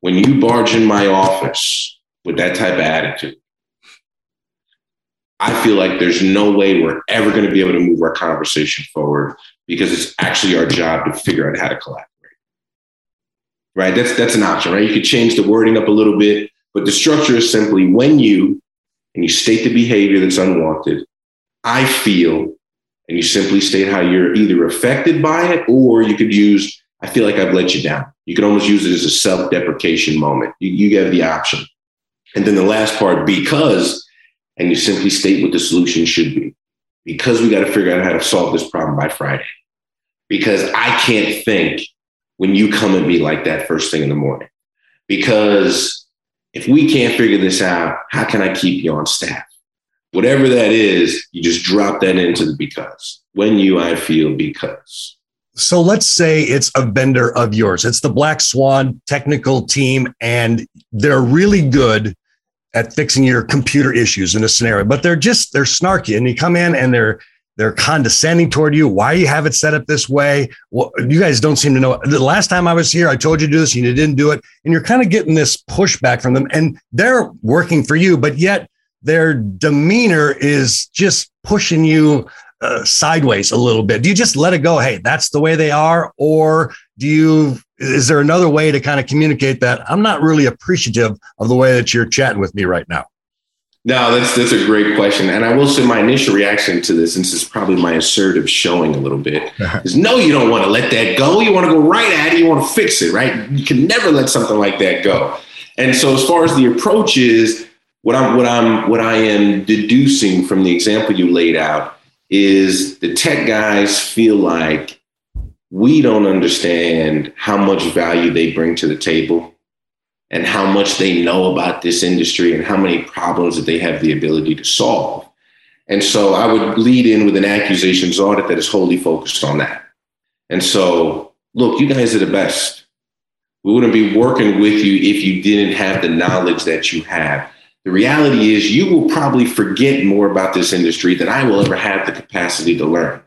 When you barge in my office with that type of attitude, I feel like there's no way we're ever going to be able to move our conversation forward because it's actually our job to figure out how to collaborate. Right? That's that's an option, right? You could change the wording up a little bit, but the structure is simply when you and you state the behavior that's unwanted, I feel, and you simply state how you're either affected by it or you could use, I feel like I've let you down. You can almost use it as a self-deprecation moment. You, you have the option. And then the last part, because and you simply state what the solution should be. Because we got to figure out how to solve this problem by Friday. Because I can't think when you come at me like that first thing in the morning. Because if we can't figure this out, how can I keep you on staff? Whatever that is, you just drop that into the because. When you, I feel because. So let's say it's a vendor of yours. It's the Black Swan technical team, and they're really good at fixing your computer issues in a scenario, but they're just they're snarky and you come in and they're they're condescending toward you. Why you have it set up this way? Well, you guys don't seem to know. The last time I was here, I told you to do this, and you didn't do it, and you're kind of getting this pushback from them, and they're working for you, but yet their demeanor is just pushing you uh, sideways a little bit. Do you just let it go? Hey, that's the way they are, or do you is there another way to kind of communicate that I'm not really appreciative of the way that you're chatting with me right now? No, that's that's a great question, and I will say my initial reaction to this, and this is probably my assertive showing a little bit, is no, you don't want to let that go. You want to go right at it. You want to fix it, right? You can never let something like that go. And so, as far as the approach is, what I'm what I'm what I am deducing from the example you laid out is the tech guys feel like we don't understand how much value they bring to the table and how much they know about this industry and how many problems that they have the ability to solve. And so I would lead in with an accusations audit that is wholly focused on that. And so, look, you guys are the best. We wouldn't be working with you if you didn't have the knowledge that you have. The reality is, you will probably forget more about this industry than I will ever have the capacity to learn.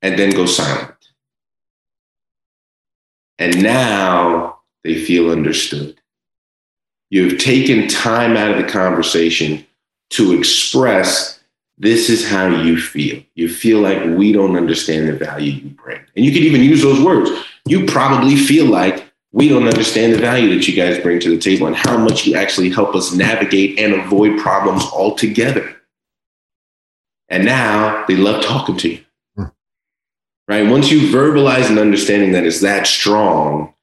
And then go silent. And now they feel understood. You've taken time out of the conversation to express this is how you feel. You feel like we don't understand the value you bring. And you can even use those words. You probably feel like we don't understand the value that you guys bring to the table and how much you actually help us navigate and avoid problems altogether. And now they love talking to you. Hmm. Right? Once you verbalize an understanding that is that strong,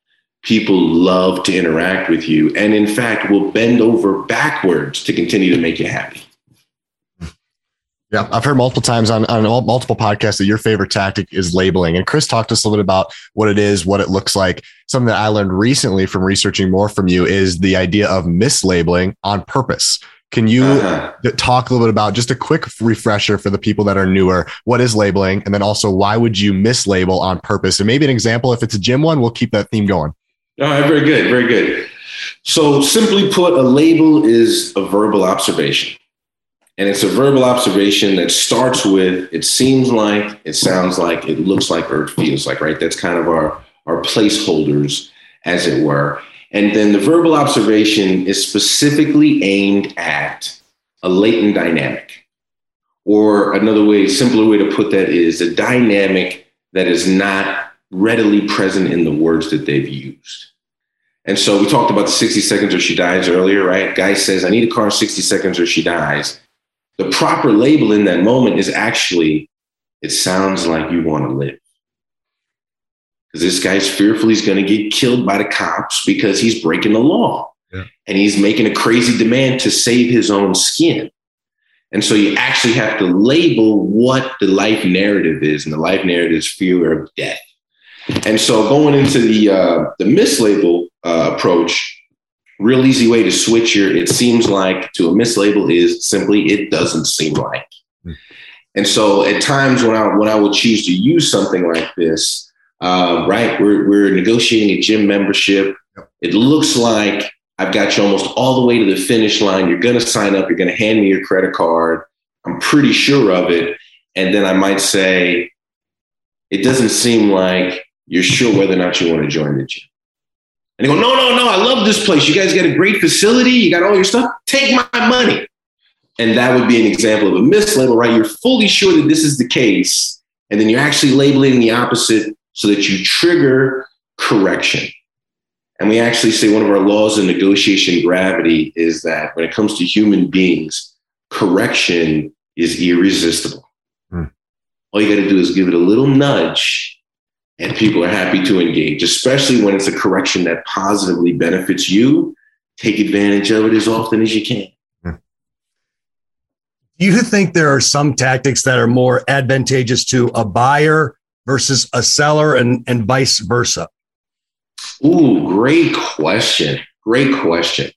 people love to interact with you and in fact will bend over backwards to continue to make you happy. Yeah, I've heard multiple times on, on multiple podcasts that your favorite tactic is labeling. And Chris talked to us a little bit about what it is, what it looks like. Something that I learned recently from researching more from you is the idea of mislabeling on purpose. Can you uh-huh. talk a little bit about just a quick refresher for the people that are newer? What is labeling? And then also, why would you mislabel on purpose? And maybe an example, if it's a gym one, we'll keep that theme going. All right, very good, very good. So, simply put, a label is a verbal observation. And it's a verbal observation that starts with it seems like, it sounds like, it looks like, or it feels like, right? That's kind of our, our placeholders, as it were. And then the verbal observation is specifically aimed at a latent dynamic. Or another way, simpler way to put that is a dynamic that is not readily present in the words that they've used. And so we talked about the 60 seconds or she dies earlier, right? Guy says, I need a car in 60 seconds or she dies the proper label in that moment is actually, it sounds like you want to live. Because this guy's fearful he's going to get killed by the cops because he's breaking the law. Yeah. And he's making a crazy demand to save his own skin. And so you actually have to label what the life narrative is, and the life narrative is fear of death. And so going into the uh, the mislabel uh, approach, real easy way to switch your it seems like to a mislabel is simply it doesn't seem like. Mm. And so at times when I when I would choose to use something like this, uh, right, we're we're negotiating a gym membership. It looks like I've got you almost all the way to the finish line. You're going to sign up. You're going to hand me your credit card. I'm pretty sure of it. And then I might say, it doesn't seem like you're sure whether or not you want to join the gym. And they go, no, no, no, I love this place. You guys got a great facility. You got all your stuff. Take my money. And that would be an example of a mislabel, right? You're fully sure that this is the case. And then you're actually labeling the opposite so that you trigger correction. And we actually say one of our laws of negotiation gravity is that when it comes to human beings, correction is irresistible. Hmm. All you got to do is give it a little nudge and people are happy to engage, especially when it's a correction that positively benefits you. Take advantage of it as often as you can. Do you think there are some tactics that are more advantageous to a buyer versus a seller and, and vice versa? Ooh, great question. Great question.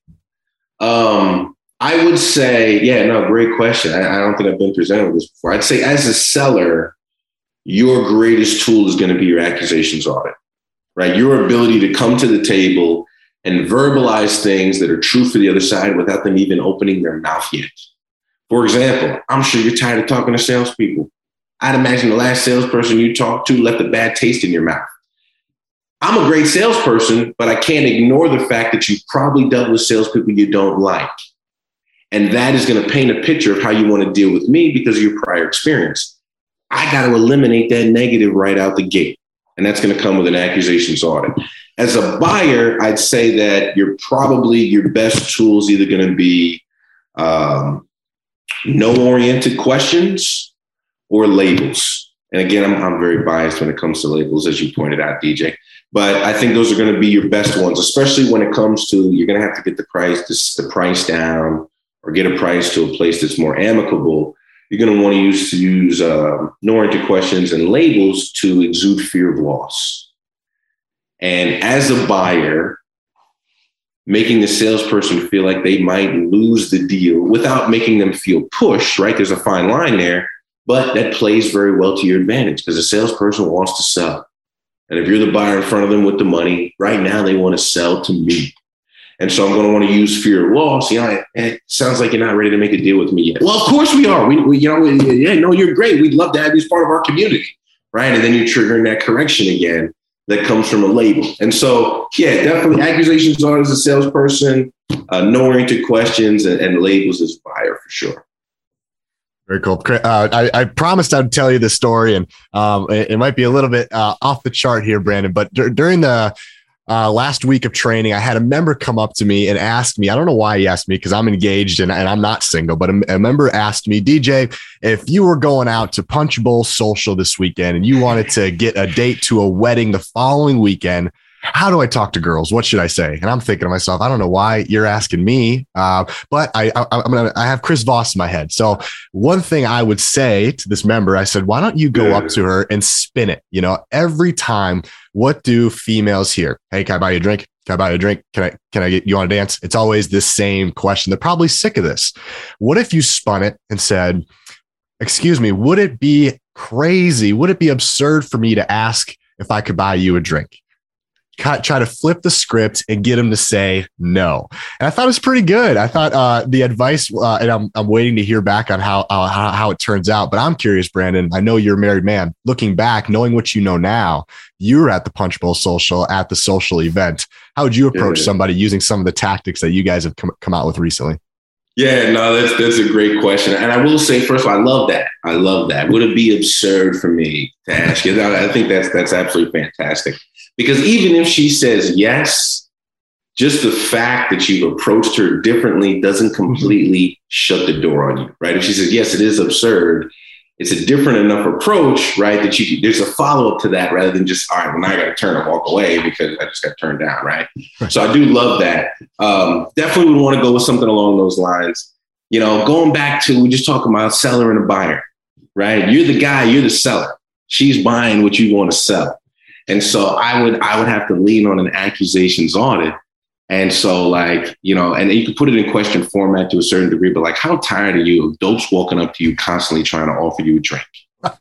Um, I would say, yeah, no, great question. I, I don't think I've been presented with this before. I'd say as a seller, your greatest tool is going to be your accusations audit, right? Your ability to come to the table and verbalize things that are true for the other side without them even opening their mouth yet. For example, I'm sure you're tired of talking to salespeople. I'd imagine the last salesperson you talked to left a bad taste in your mouth. I'm a great salesperson, but I can't ignore the fact that you've probably dealt with salespeople you don't like. And that is going to paint a picture of how you want to deal with me because of your prior experience. I got to eliminate that negative right out the gate. And that's going to come with an accusations audit. As a buyer, I'd say that you're probably your best tool is either going to be um, no oriented questions or labels. And again, I'm, I'm very biased when it comes to labels, as you pointed out, DJ. But I think those are going to be your best ones, especially when it comes to you're going to have to get the price the price down or get a price to a place that's more amicable. You're going to want to use to use uh, no-oriented questions and labels to exude fear of loss. And as a buyer, making the salesperson feel like they might lose the deal without making them feel pushed, right? There's a fine line there, but that plays very well to your advantage because the salesperson wants to sell. And if you're the buyer in front of them with the money, right now they want to sell to me. And so I'm going to want to use fear of loss. You know, it sounds like you're not ready to make a deal with me yet. Well, of course we are. We, we you know, yeah, no, you're great. We'd love to have you as part of our community, right? And then you're triggering that correction again that comes from a label. And so, yeah, definitely accusations on as a salesperson, uh, no oriented questions, and, and, labels as buyer for sure. Very cool. Uh, I, I, promised I'd tell you the story, and um, it, it, might be a little bit uh, off the chart here, Brandon. But d- during the uh, last week of training, I had a member come up to me and ask me, I don't know why he asked me because I'm engaged and, and, I'm not single, but a, a, member asked me, DJ, if you were going out to Punch Bowl Social this weekend and you wanted to get a date to a wedding the following weekend, how do I talk to girls? What should I say? And I'm thinking to myself, I don't know why you're asking me, uh, but I, I, am gonna, I have Chris Voss in my head. So one thing I would say to this member, I said, why don't you go up to her and spin it? You know, every time, what do females hear? Hey, can I buy you a drink? Can I buy you a drink? Can I can I get you on a dance? It's always the same question. They're probably sick of this. What if you spun it and said, "Excuse me, would it be crazy? Would it be absurd for me to ask if I could buy you a drink?" Try to flip the script and get him to say no. And I thought it was pretty good. I thought uh, the advice, uh, and I'm, I'm waiting to hear back on how, uh, how, how it turns out. But I'm curious, Brandon. I know you're a married man. Looking back, knowing what you know now, you were at the Punch Bowl Social at the social event. How would you approach yeah. somebody using some of the tactics that you guys have come, come out with recently? Yeah, no, that's that's a great question, and I will say first of all, I love that. I love that. Would it be absurd for me to ask you? I think that's that's absolutely fantastic. Because even if she says yes, just the fact that you've approached her differently doesn't mm-hmm. completely shut the door on you, right? If she says, yes, it is absurd, it's a different enough approach, right? That you there's a follow up to that rather than just, all right, well, now I got to turn and walk away because I just got turned down, right? So I do love that. Um, definitely would want to go with something along those lines. You know, going back to, we just talking about seller and a buyer, right? You're the guy, you're the seller. She's buying what you want to sell. And so I would I would have to lean on an accusations audit. And so, like, you know, and you can put it in question format to a certain degree, but like, how tired are you of dopes walking up to you constantly trying to offer you a drink?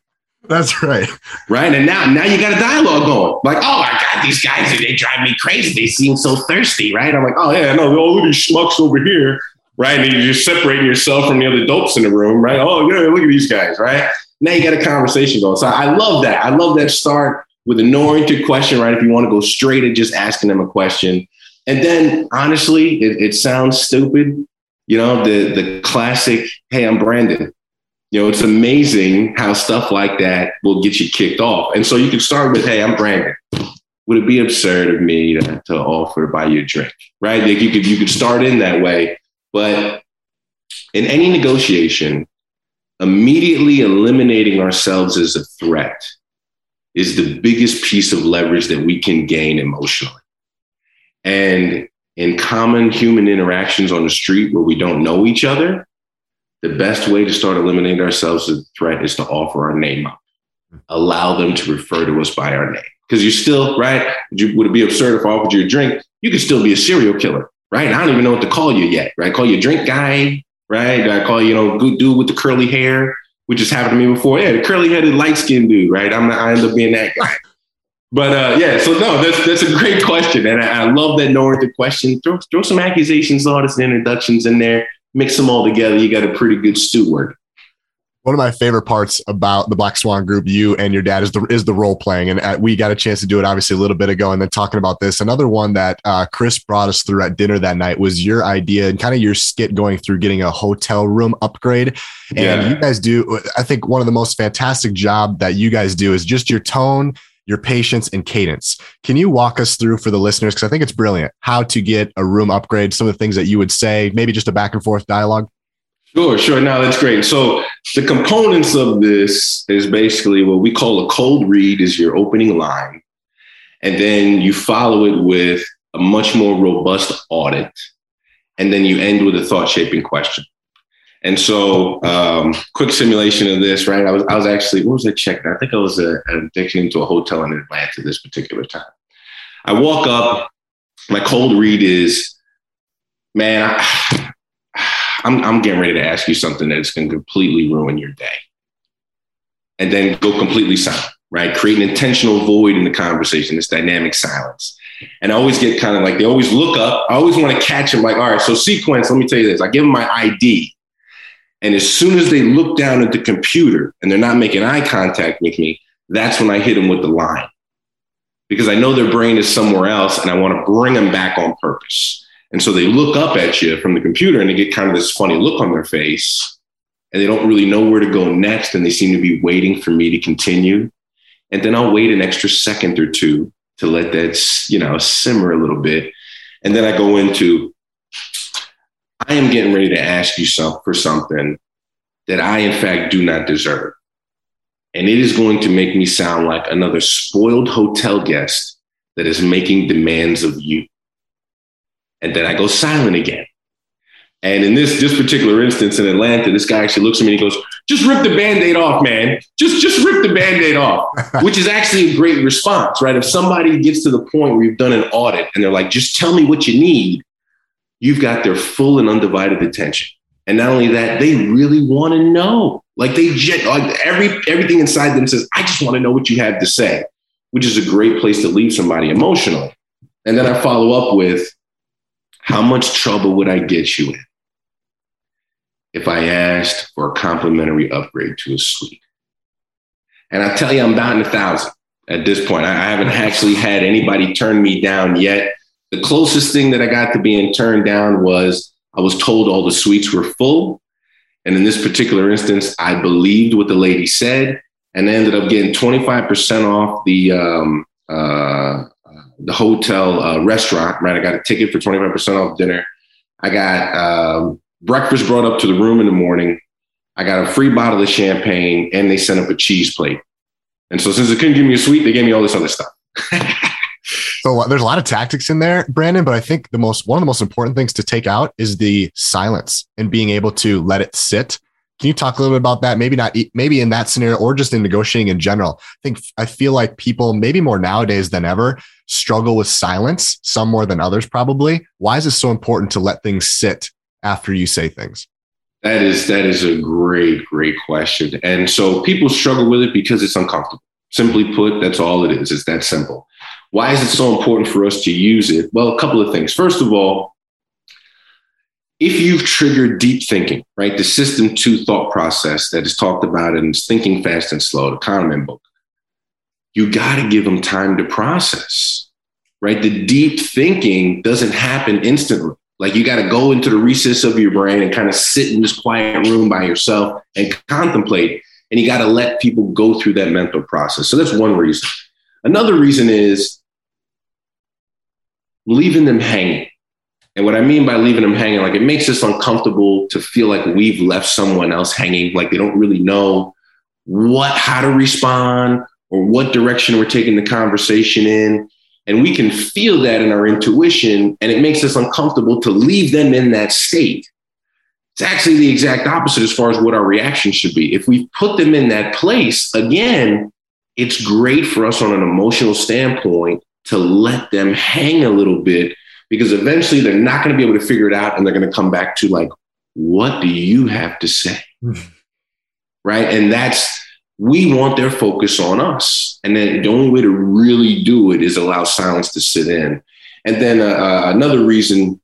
That's right. Right. And now, now you got a dialogue going. Like, oh my God, these guys, they drive me crazy. They seem so thirsty. Right. I'm like, oh yeah, no, all of these schmucks over here. Right. And you're just separating yourself from the other dopes in the room. Right. Oh, yeah, look at these guys. Right. Now you got a conversation going. So I love that. I love that start with a no oriented question, right? If you want to go straight at just asking them a question. And then honestly, it, it sounds stupid. You know, the the classic, hey, I'm Brandon. You know, it's amazing how stuff like that will get you kicked off. And so you can start with, hey, I'm Brandon. Would it be absurd of me to, to offer to buy you a drink? Right? Like you could you could start in that way. But in any negotiation, immediately eliminating ourselves as a threat is the biggest piece of leverage that we can gain emotionally. And in common human interactions on the street where we don't know each other, the best way to start eliminating ourselves as a threat is to offer our name up. Allow them to refer to us by our name. Because you're still, right? Would, you, would it be absurd if I offered you a drink? You could still be a serial killer, right? I don't even know what to call you yet, right? Call you a drink guy, right? I call you, you know, good dude with the curly hair, which has happened to me before. Yeah, the curly headed, light skinned dude, right? I'm I end up being that guy. But uh, yeah, so no, that's that's a great question, and I, I love that no the question. Throw throw some accusations, audits, and introductions in there, mix them all together. You got a pretty good steward one of my favorite parts about the Black Swan Group, you and your dad, is the is the role playing, and uh, we got a chance to do it obviously a little bit ago, and then talking about this. Another one that uh, Chris brought us through at dinner that night was your idea and kind of your skit going through getting a hotel room upgrade, and yeah. you guys do. I think one of the most fantastic job that you guys do is just your tone. Your patience and cadence. Can you walk us through for the listeners? Because I think it's brilliant how to get a room upgrade, some of the things that you would say, maybe just a back and forth dialogue. Sure, sure. Now that's great. So the components of this is basically what we call a cold read is your opening line. And then you follow it with a much more robust audit. And then you end with a thought shaping question. And so, um, quick simulation of this, right? I was, I was actually, what was I checking? I think I was uh, addiction into a hotel in Atlanta this particular time. I walk up, my cold read is, man, I, I'm, I'm getting ready to ask you something that's going to completely ruin your day. And then go completely silent, right? Create an intentional void in the conversation, this dynamic silence. And I always get kind of like, they always look up. I always want to catch them like, all right, so sequence, let me tell you this. I give them my ID. And as soon as they look down at the computer and they're not making eye contact with me, that's when I hit them with the line. Because I know their brain is somewhere else and I want to bring them back on purpose. And so they look up at you from the computer and they get kind of this funny look on their face and they don't really know where to go next. And they seem to be waiting for me to continue. And then I'll wait an extra second or two to let that, you know, simmer a little bit. And then I go into, I am getting ready to ask you some, for something that I, in fact, do not deserve. And it is going to make me sound like another spoiled hotel guest that is making demands of you and then I go silent again. And in this this particular instance in Atlanta, this guy actually looks at me and he goes, "Just rip the band-aid off, man. Just just rip the band-aid off." Which is actually a great response, right? If somebody gets to the point where you've done an audit and they're like, "Just tell me what you need," you've got their full and undivided attention. And not only that, they really want to know. Like they like every everything inside them says, "I just want to know what you have to say," which is a great place to leave somebody emotionally. And then I follow up with, how much trouble would I get you in if I asked for a complimentary upgrade to a suite? And I tell you, I'm in a thousand at this point. I haven't actually had anybody turn me down yet. The closest thing that I got to being turned down was I was told all the suites were full. And in this particular instance, I believed what the lady said and ended up getting 25% off the um, uh, the hotel uh, restaurant, right? I got a ticket for 25% off dinner. I got um, breakfast brought up to the room in the morning. I got a free bottle of champagne and they sent up a cheese plate. And so since they couldn't give me a suite, they gave me all this other stuff. so there's a lot of tactics in there, Brandon, but I think the most one of the most important things to take out is the silence and being able to let it sit can you talk a little bit about that? Maybe not, maybe in that scenario or just in negotiating in general. I think I feel like people, maybe more nowadays than ever, struggle with silence, some more than others probably. Why is it so important to let things sit after you say things? That is that is a great, great question. And so people struggle with it because it's uncomfortable. Simply put, that's all it is. It's that simple. Why is it so important for us to use it? Well, a couple of things. First of all, if you've triggered deep thinking, right, the system two thought process that is talked about in Thinking Fast and Slow, the Kahneman book, you got to give them time to process, right? The deep thinking doesn't happen instantly. Like you got to go into the recess of your brain and kind of sit in this quiet room by yourself and contemplate. And you got to let people go through that mental process. So that's one reason. Another reason is leaving them hanging and what I mean by leaving them hanging, like it makes us uncomfortable to feel like we've left someone else hanging, like they don't really know what, how to respond or what direction we're taking the conversation in. And we can feel that in our intuition, and it makes us uncomfortable to leave them in that state. It's actually the exact opposite as far as what our reaction should be. If we put them in that place, again, it's great for us on an emotional standpoint to let them hang a little bit because eventually they're not going to be able to figure it out and they're going to come back to like, what do you have to say? right. And that's, we want their focus on us. And then the only way to really do it is allow silence to sit in. And then uh, uh, another reason,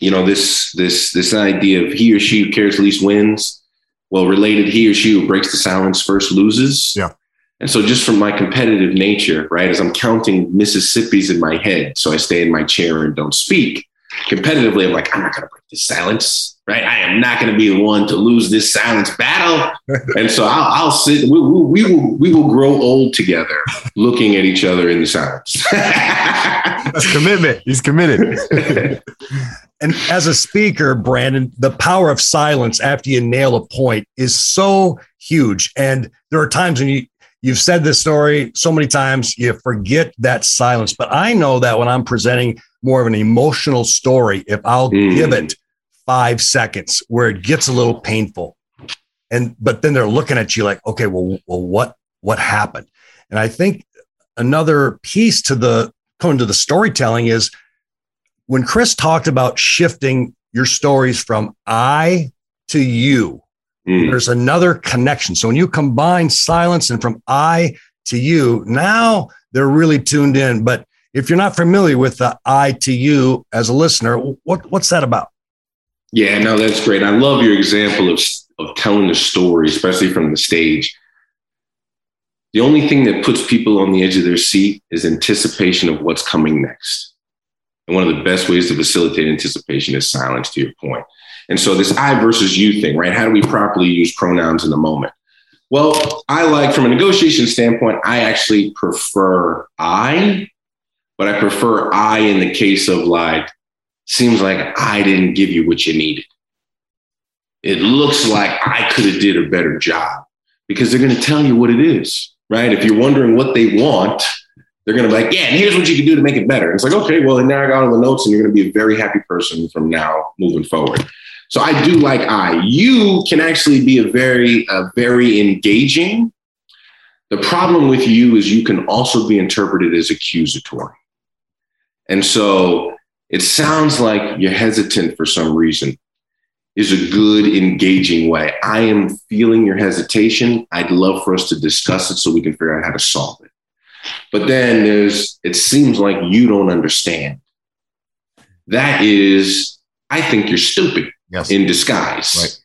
you know, this, this, this idea of he or she who cares least wins. Well, related, he or she who breaks the silence first loses. Yeah. And so, just from my competitive nature, right, as I'm counting Mississippi's in my head, so I stay in my chair and don't speak. Competitively, I'm like, I'm not going to break this silence, right? I am not going to be the one to lose this silence battle. and so, I'll, I'll sit. We, we, we, will we will grow old together, looking at each other in the silence. That's commitment. He's committed. and as a speaker, Brandon, the power of silence after you nail a point is so huge. And there are times when you you've said this story so many times, you forget that silence. But I know that when I'm presenting more of an emotional story, if I'll mm. give it five seconds where it gets a little painful, and but then they're looking at you like, okay, well, well, what what happened? And I think another piece to the coming to the storytelling is when Chris talked about shifting your stories from I to you, mm. there's another connection. So when you combine silence and from I to you, now they're really tuned in. But if you're not familiar with the I to you as a listener, what, what's that about? Yeah, no, that's great. I love your example of, of telling the story, especially from the stage. The only thing that puts people on the edge of their seat is anticipation of what's coming next. And one of the best ways to facilitate anticipation is silence, to your point. And so, this I versus you thing, right? How do we properly use pronouns in the moment? Well, I like, from a negotiation standpoint, I actually prefer I, but I prefer I in the case of like, seems like I didn't give you what you needed. It looks like I could have did a better job because they're going to tell you what it is right? If you're wondering what they want, they're going to be like, yeah, and here's what you can do to make it better. it's like, okay, well, and now I got all the notes and you're going to be a very happy person from now moving forward. So I do like I. You can actually be a very, very engaging. The problem with you is you can also be interpreted as accusatory. And so it sounds like you're hesitant for some reason is a good, engaging way. I am feeling your hesitation. I'd love for us to discuss it so we can figure out how to solve it. But then there's, it seems like you don't understand. That is, I think you're stupid yes. in disguise. Right.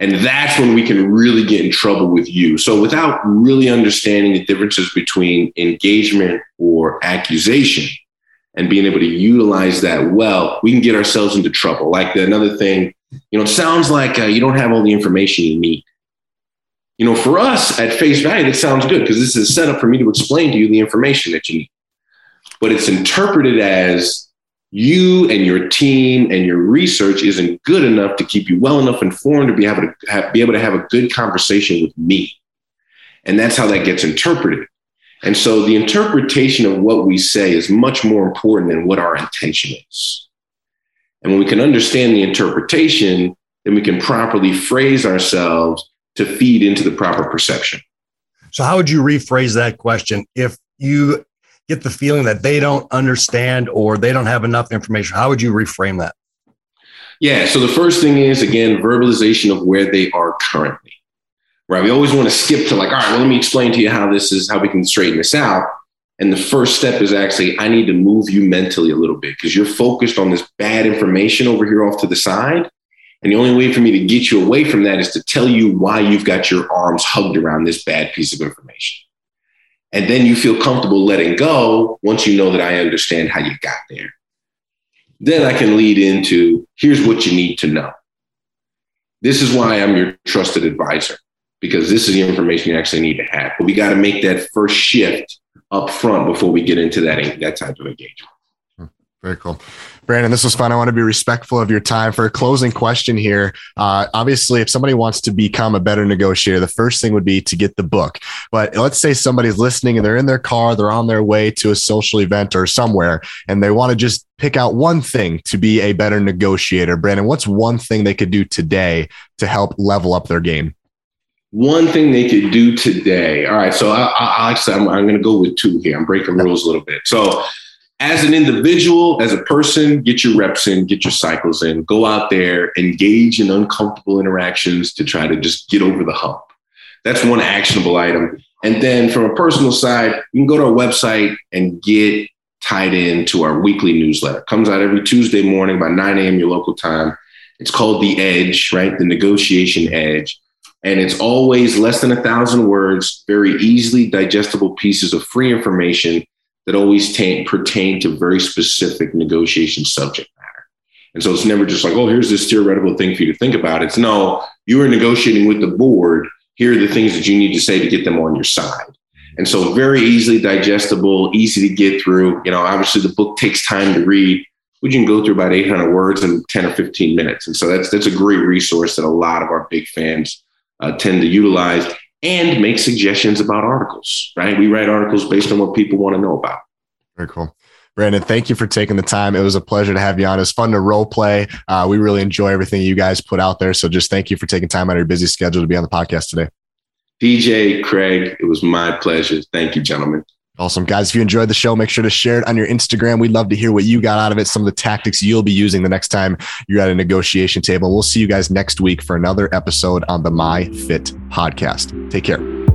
And that's when we can really get in trouble with you. So, without really understanding the differences between engagement or accusation and being able to utilize that well, we can get ourselves into trouble. Like the, another thing you know, it sounds like uh, you don't have all the information you need. You know, for us at face value, that sounds good because this is set up for me to explain to you the information that you need. But it's interpreted as you and your team and your research isn't good enough to keep you well enough informed to be able to have, be able to have a good conversation with me. And that's how that gets interpreted. And so the interpretation of what we say is much more important than what our intention is. And when we can understand the interpretation, then we can properly phrase ourselves to feed into the proper perception. So, how would you rephrase that question if you get the feeling that they don't understand or they don't have enough information? How would you reframe that? Yeah. So, the first thing is, again, verbalization of where they are currently, right? We always want to skip to, like, all right, well, let me explain to you how this is, how we can straighten this out. And the first step is actually, I need to move you mentally a little bit because you're focused on this bad information over here off to the side. And the only way for me to get you away from that is to tell you why you've got your arms hugged around this bad piece of information. And then you feel comfortable letting go once you know that I understand how you got there. Then I can lead into here's what you need to know. This is why I'm your trusted advisor, because this is the information you actually need to have. But we got to make that first shift up front before we get into that that type of engagement. Hmm, very cool. Brandon, this was fun. I want to be respectful of your time. For a closing question here, uh, obviously, if somebody wants to become a better negotiator, the first thing would be to get the book. But let's say somebody's listening and they're in their car, they're on their way to a social event or somewhere, and they want to just pick out one thing to be a better negotiator. Brandon, what's one thing they could do today to help level up their game? one thing they could do today. All right, so I, I actually I'm, I'm going to go with two here. I'm breaking rules a little bit. So, as an individual, as a person, get your reps in, get your cycles in, go out there, engage in uncomfortable interactions to try to just get over the hump. That's one actionable item. And then from a personal side, you can go to our website and get tied in to our weekly newsletter. It comes out every Tuesday morning by 9 a.m. your local time. It's called The Edge, right? The Negotiation Edge and it's always less than a thousand words, very easily digestible pieces of free information that always t- pertain to very specific negotiation subject matter. And so it's never just like, oh, here's this theoretical thing for you to think about. It's no, you are negotiating with the board. Here are the things that you need to say to get them on your side. And so very easily digestible, easy to get through. You know, obviously the book takes time to read. We can go through about 800 words in 10 or 15 minutes. And so that's that's a great resource that a lot of our big fans uh, tend to utilize. And make suggestions about articles, right? We write articles based on what people want to know about. Very cool. Brandon, thank you for taking the time. It was a pleasure to have you on. It's fun to role play. Uh, we really enjoy everything you guys put out there. So just thank you for taking time out of your busy schedule to be on the podcast today. DJ, Craig, it was my pleasure. Thank you, gentlemen. Awesome. Guys, if you enjoyed the show, make sure to share it on your Instagram. We'd love to hear what you got out of it, some of the tactics you'll be using the next time you're at a negotiation table. We'll see you guys next week for another episode on the My Fit podcast. Take care.